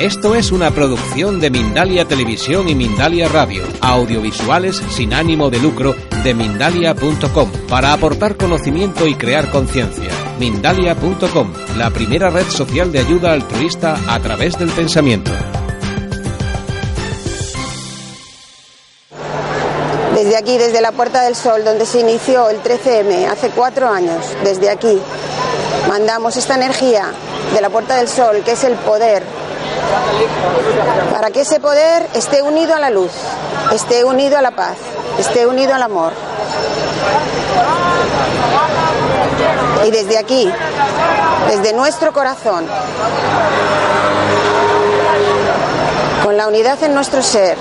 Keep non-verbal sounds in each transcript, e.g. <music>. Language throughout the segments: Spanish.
Esto es una producción de Mindalia Televisión y Mindalia Radio, audiovisuales sin ánimo de lucro de mindalia.com, para aportar conocimiento y crear conciencia. Mindalia.com, la primera red social de ayuda altruista a través del pensamiento. Desde aquí, desde la Puerta del Sol, donde se inició el 13M hace cuatro años, desde aquí, mandamos esta energía de la Puerta del Sol, que es el poder, para que ese poder esté unido a la luz, esté unido a la paz, esté unido al amor. Y desde aquí, desde nuestro corazón, con la unidad en nuestro ser,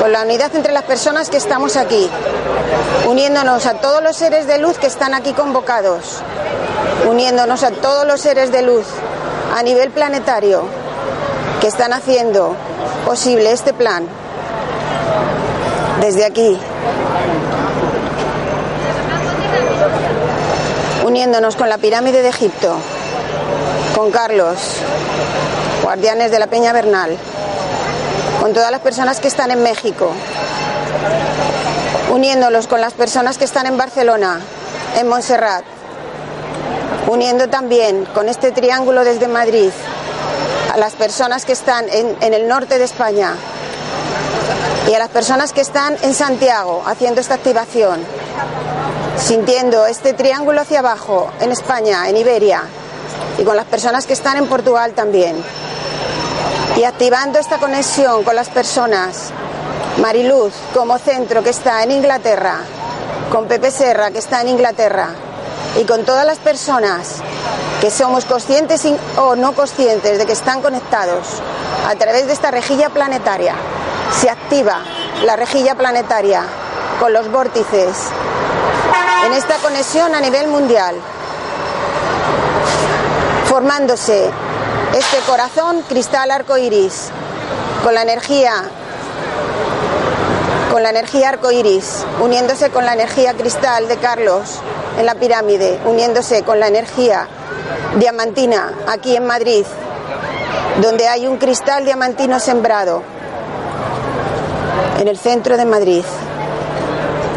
con la unidad entre las personas que estamos aquí, uniéndonos a todos los seres de luz que están aquí convocados, uniéndonos a todos los seres de luz a nivel planetario que están haciendo posible este plan desde aquí, uniéndonos con la pirámide de Egipto, con Carlos, guardianes de la Peña Bernal, con todas las personas que están en México, uniéndolos con las personas que están en Barcelona, en Montserrat, uniendo también con este triángulo desde Madrid a las personas que están en, el norte de España y a las personas que están en Santiago haciendo esta activación, sintiendo este triángulo hacia abajo en España, en Iberia, y con las personas que están en Portugal también. Y activando esta conexión con las personas, Mariluz como centro que está en Inglaterra, con Pepe Serra que está en Inglaterra, y con todas las personas que somos conscientes o no conscientes de que están conectados a través de esta rejilla planetaria. Se activa la rejilla planetaria con los vórtices en esta conexión a nivel mundial, formándose este corazón cristal arco iris con la energía con la energía arco iris, uniéndose con la energía cristal de Carlos en la pirámide, uniéndose con la energía diamantina aquí en Madrid, donde hay un cristal diamantino sembrado en el centro de Madrid,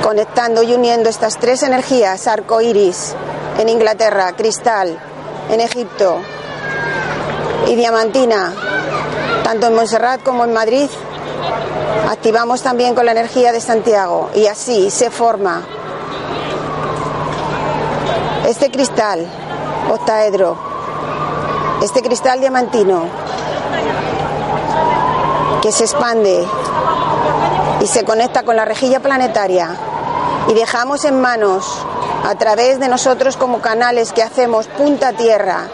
conectando y uniendo estas tres energías, arco iris en Inglaterra, cristal en Egipto y diamantina, tanto en Montserrat como en Madrid, activamos también con la energía de Santiago y así se forma este cristal octaedro, este cristal diamantino que se expande y se conecta con la rejilla planetaria y dejamos en manos a través de nosotros como canales que hacemos punta a tierra,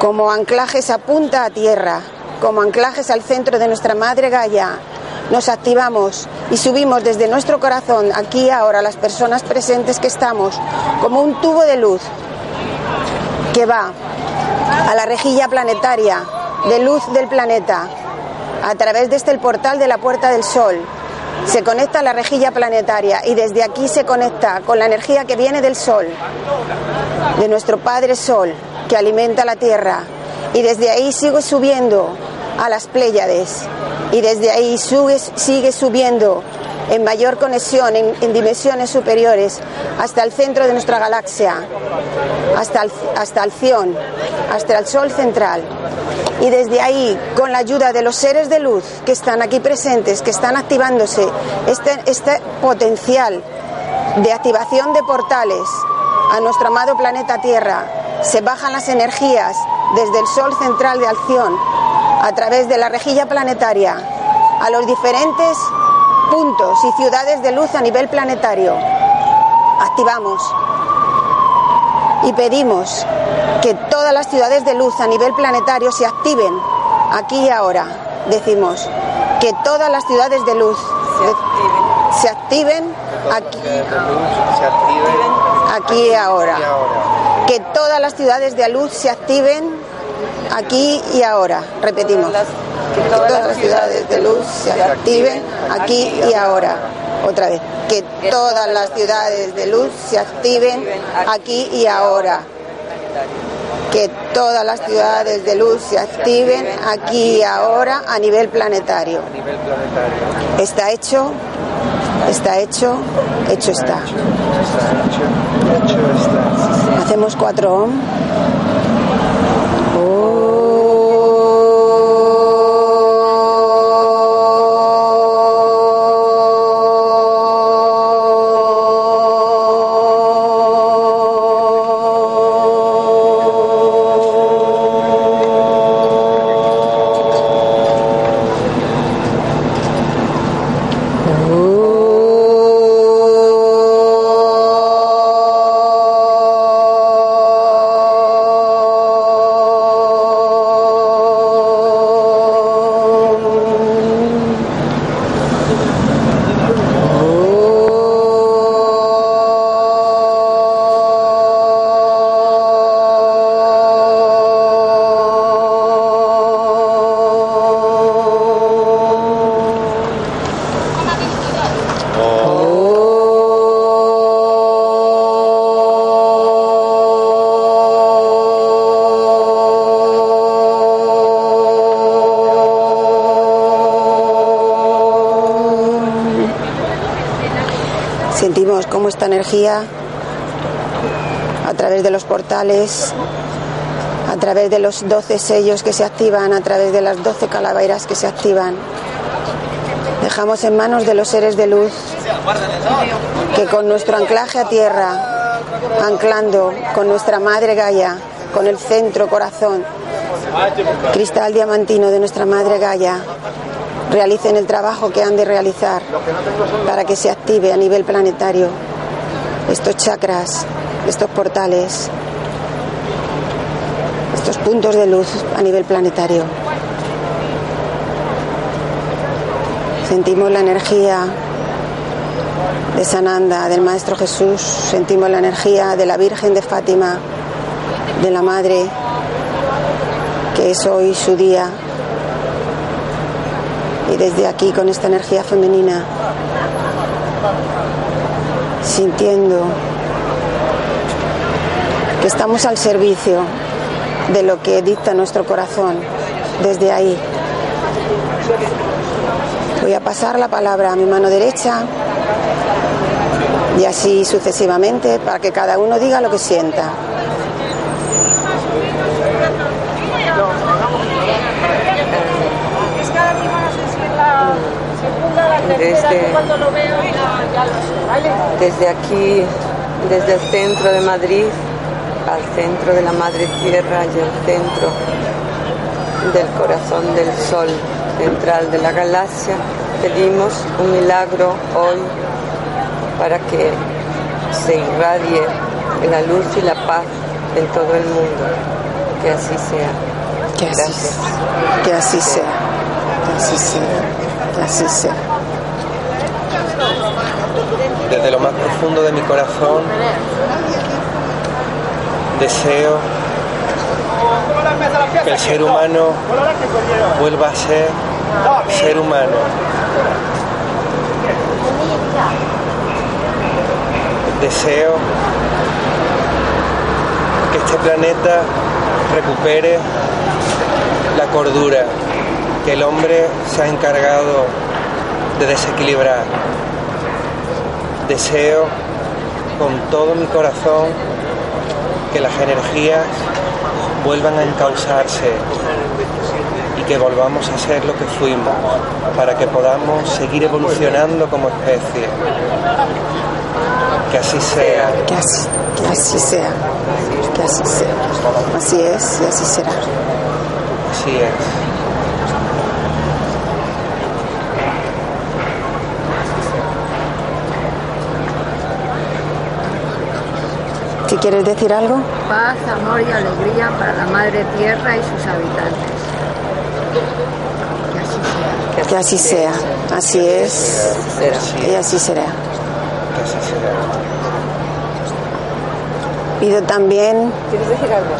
como anclajes a punta a tierra, como anclajes al centro de nuestra madre Gaia, nos activamos y subimos desde nuestro corazón, aquí ahora, las personas presentes que estamos, como un tubo de luz que va a la rejilla planetaria de luz del planeta, a través de este portal de la Puerta del Sol. Se conecta a la rejilla planetaria y desde aquí se conecta con la energía que viene del Sol, de nuestro Padre Sol, que alimenta la Tierra. Y desde ahí sigo subiendo a las Pléyades y desde ahí sigue subiendo en mayor conexión, en, dimensiones superiores, hasta el centro de nuestra galaxia, hasta el, hasta Alción, hasta el Sol central. Y desde ahí, con la ayuda de los seres de luz que están aquí presentes, que están activándose, este, este potencial de activación de portales a nuestro amado planeta Tierra, se bajan las energías desde el Sol central de Alción a través de la rejilla planetaria a los diferentes puntos y ciudades de luz a nivel planetario. Activamos y pedimos que todas las ciudades de luz a nivel planetario se activen aquí y ahora. Decimos que todas las ciudades de luz se activen, aquí, aquí y ahora. Que todas las ciudades de luz se activen aquí y ahora. Repetimos. Que todas las ciudades de luz se activen aquí y ahora. Otra vez. Que todas las ciudades de luz se activen aquí y ahora. Que todas las ciudades de luz se activen aquí y ahora a nivel planetario. Está hecho, está hecho, hecho está. Hacemos cuatro om. Energía, a través de los portales, a través de los 12 sellos que se activan, a través de las 12 calaveras que se activan, dejamos en manos de los seres de luz que con nuestro anclaje a tierra, anclando con nuestra madre Gaia, con el centro corazón, cristal diamantino de nuestra madre Gaia, realicen el trabajo que han de realizar para que se active a nivel planetario estos chakras, estos portales, estos puntos de luz a nivel planetario. Sentimos la energía de Sananda, del Maestro Jesús, sentimos la energía de la Virgen de Fátima, de la Madre, que es hoy su día. Y desde aquí, con esta energía femenina, sintiendo que estamos al servicio de lo que dicta nuestro corazón, desde ahí. Voy a pasar la palabra a mi mano derecha y así sucesivamente para que cada uno diga lo que sienta. Desde, desde aquí, desde el centro de Madrid al centro de la Madre Tierra y el centro del corazón del Sol central de la galaxia, pedimos un milagro hoy para que se irradie la luz y la paz en todo el mundo. Que así sea. Que así, Gracias. que así sea. Que así sea. Que así sea. Desde lo más profundo de mi corazón deseo que el ser humano vuelva a ser ser humano. Deseo que este planeta recupere la cordura que el hombre se ha encargado de desequilibrar. Deseo con todo mi corazón que las energías vuelvan a encauzarse y que volvamos a ser lo que fuimos para que podamos seguir evolucionando como especie. Que así sea. Que así, que así sea. Que así sea. Así es y así será. Así es. Quieres decir algo? Paz, amor y alegría para la Madre Tierra y sus habitantes. Que así sea. Así es. Y así será. Pido también. ¿Quieres decir algo?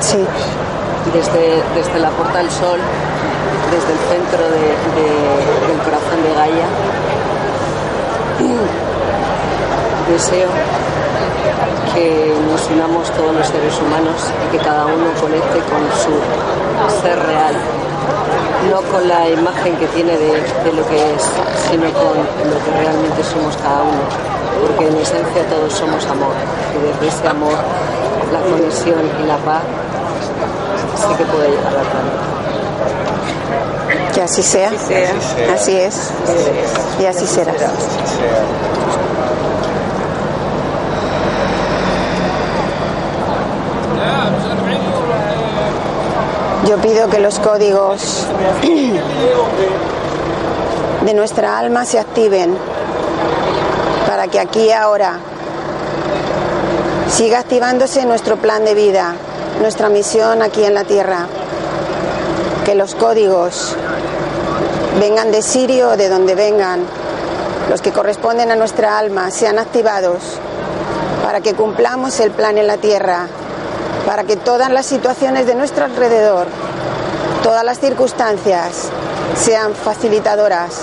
Sí. Desde, desde la Puerta del Sol, desde el centro de- de- del corazón de Gaia, <clears throat> deseo que nos unamos todos los seres humanos y que cada uno conecte con su ser real, no con la imagen que tiene de, de lo que es, sino con lo que realmente somos cada uno, porque en esencia todos somos amor. Y desde ese amor la conexión y la paz sí que puede llegar al planeta. Que así sea. Así es. Y así será. Yo pido que los códigos de nuestra alma se activen para que aquí y ahora siga activándose nuestro plan de vida, nuestra misión aquí en la Tierra. Que los códigos vengan de Sirio de donde vengan, los que corresponden a nuestra alma, sean activados para que cumplamos el plan en la Tierra, para que todas las situaciones de nuestro alrededor, todas las circunstancias sean facilitadoras,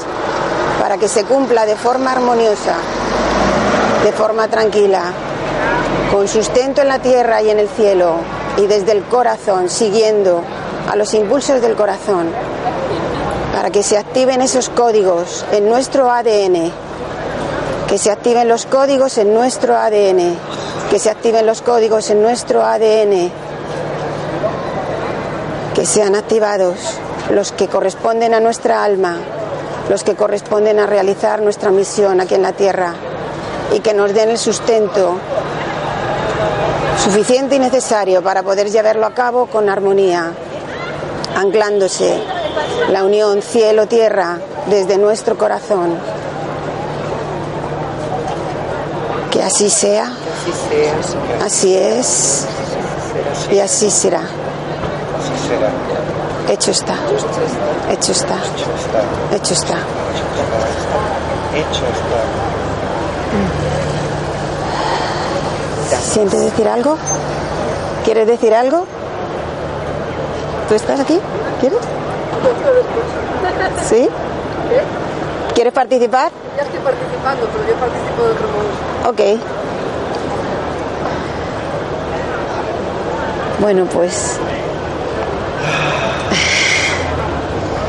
para que se cumpla de forma armoniosa, de forma tranquila, con sustento en la tierra y en el cielo, y desde el corazón, siguiendo a los impulsos del corazón, para que se activen esos códigos en nuestro ADN, que se activen los códigos en nuestro ADN, que se activen los códigos en nuestro ADN, que sean activados los que corresponden a nuestra alma, los que corresponden a realizar nuestra misión aquí en la Tierra y que nos den el sustento suficiente y necesario para poder llevarlo a cabo con armonía, anclándose la unión cielo-tierra desde nuestro corazón. Que así sea, Así es y así será. Así será. Hecho está, hecho está, hecho está. Hecho está. ¿Sientes decir algo? ¿Quieres decir algo? ¿Tú estás aquí? ¿Quieres? ¿Sí? ¿Quieres participar? Ya estoy participando, pero yo participo de otro modo. Ok. Bueno, pues.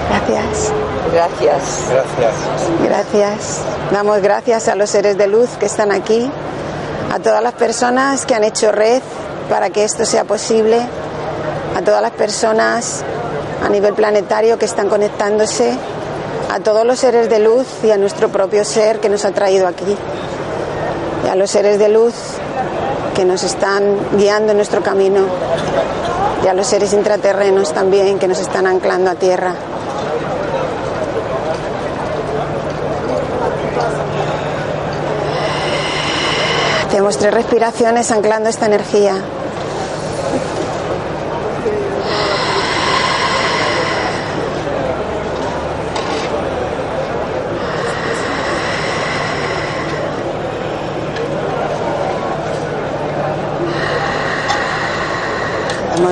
Gracias. Gracias. Gracias. Gracias. Damos gracias a los seres de luz que están aquí, a todas las personas que han hecho red para que esto sea posible, a todas las personas a nivel planetario que están conectándose, a todos los seres de luz y a nuestro propio ser que nos ha traído aquí, y a los seres de luz que nos están guiando en nuestro camino, y a los seres intraterrenos también que nos están anclando a tierra. Hacemos tres respiraciones anclando esta energía.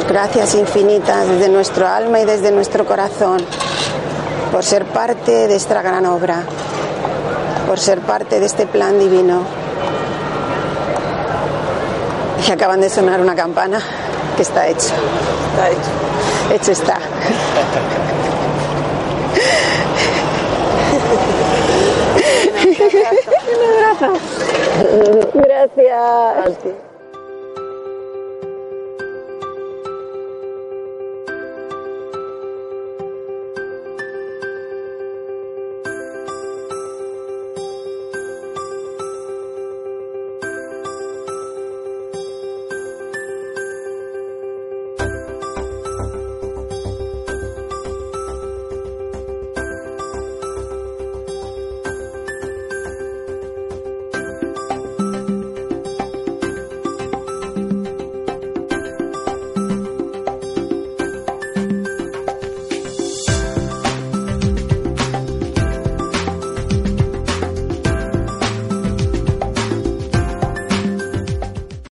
Gracias infinitas desde nuestro alma y desde nuestro corazón por ser parte de esta gran obra, por ser parte de este plan divino. Y acaban de sonar una campana que está hecho. Está hecho. Hecho está. Un abrazo. Gracias.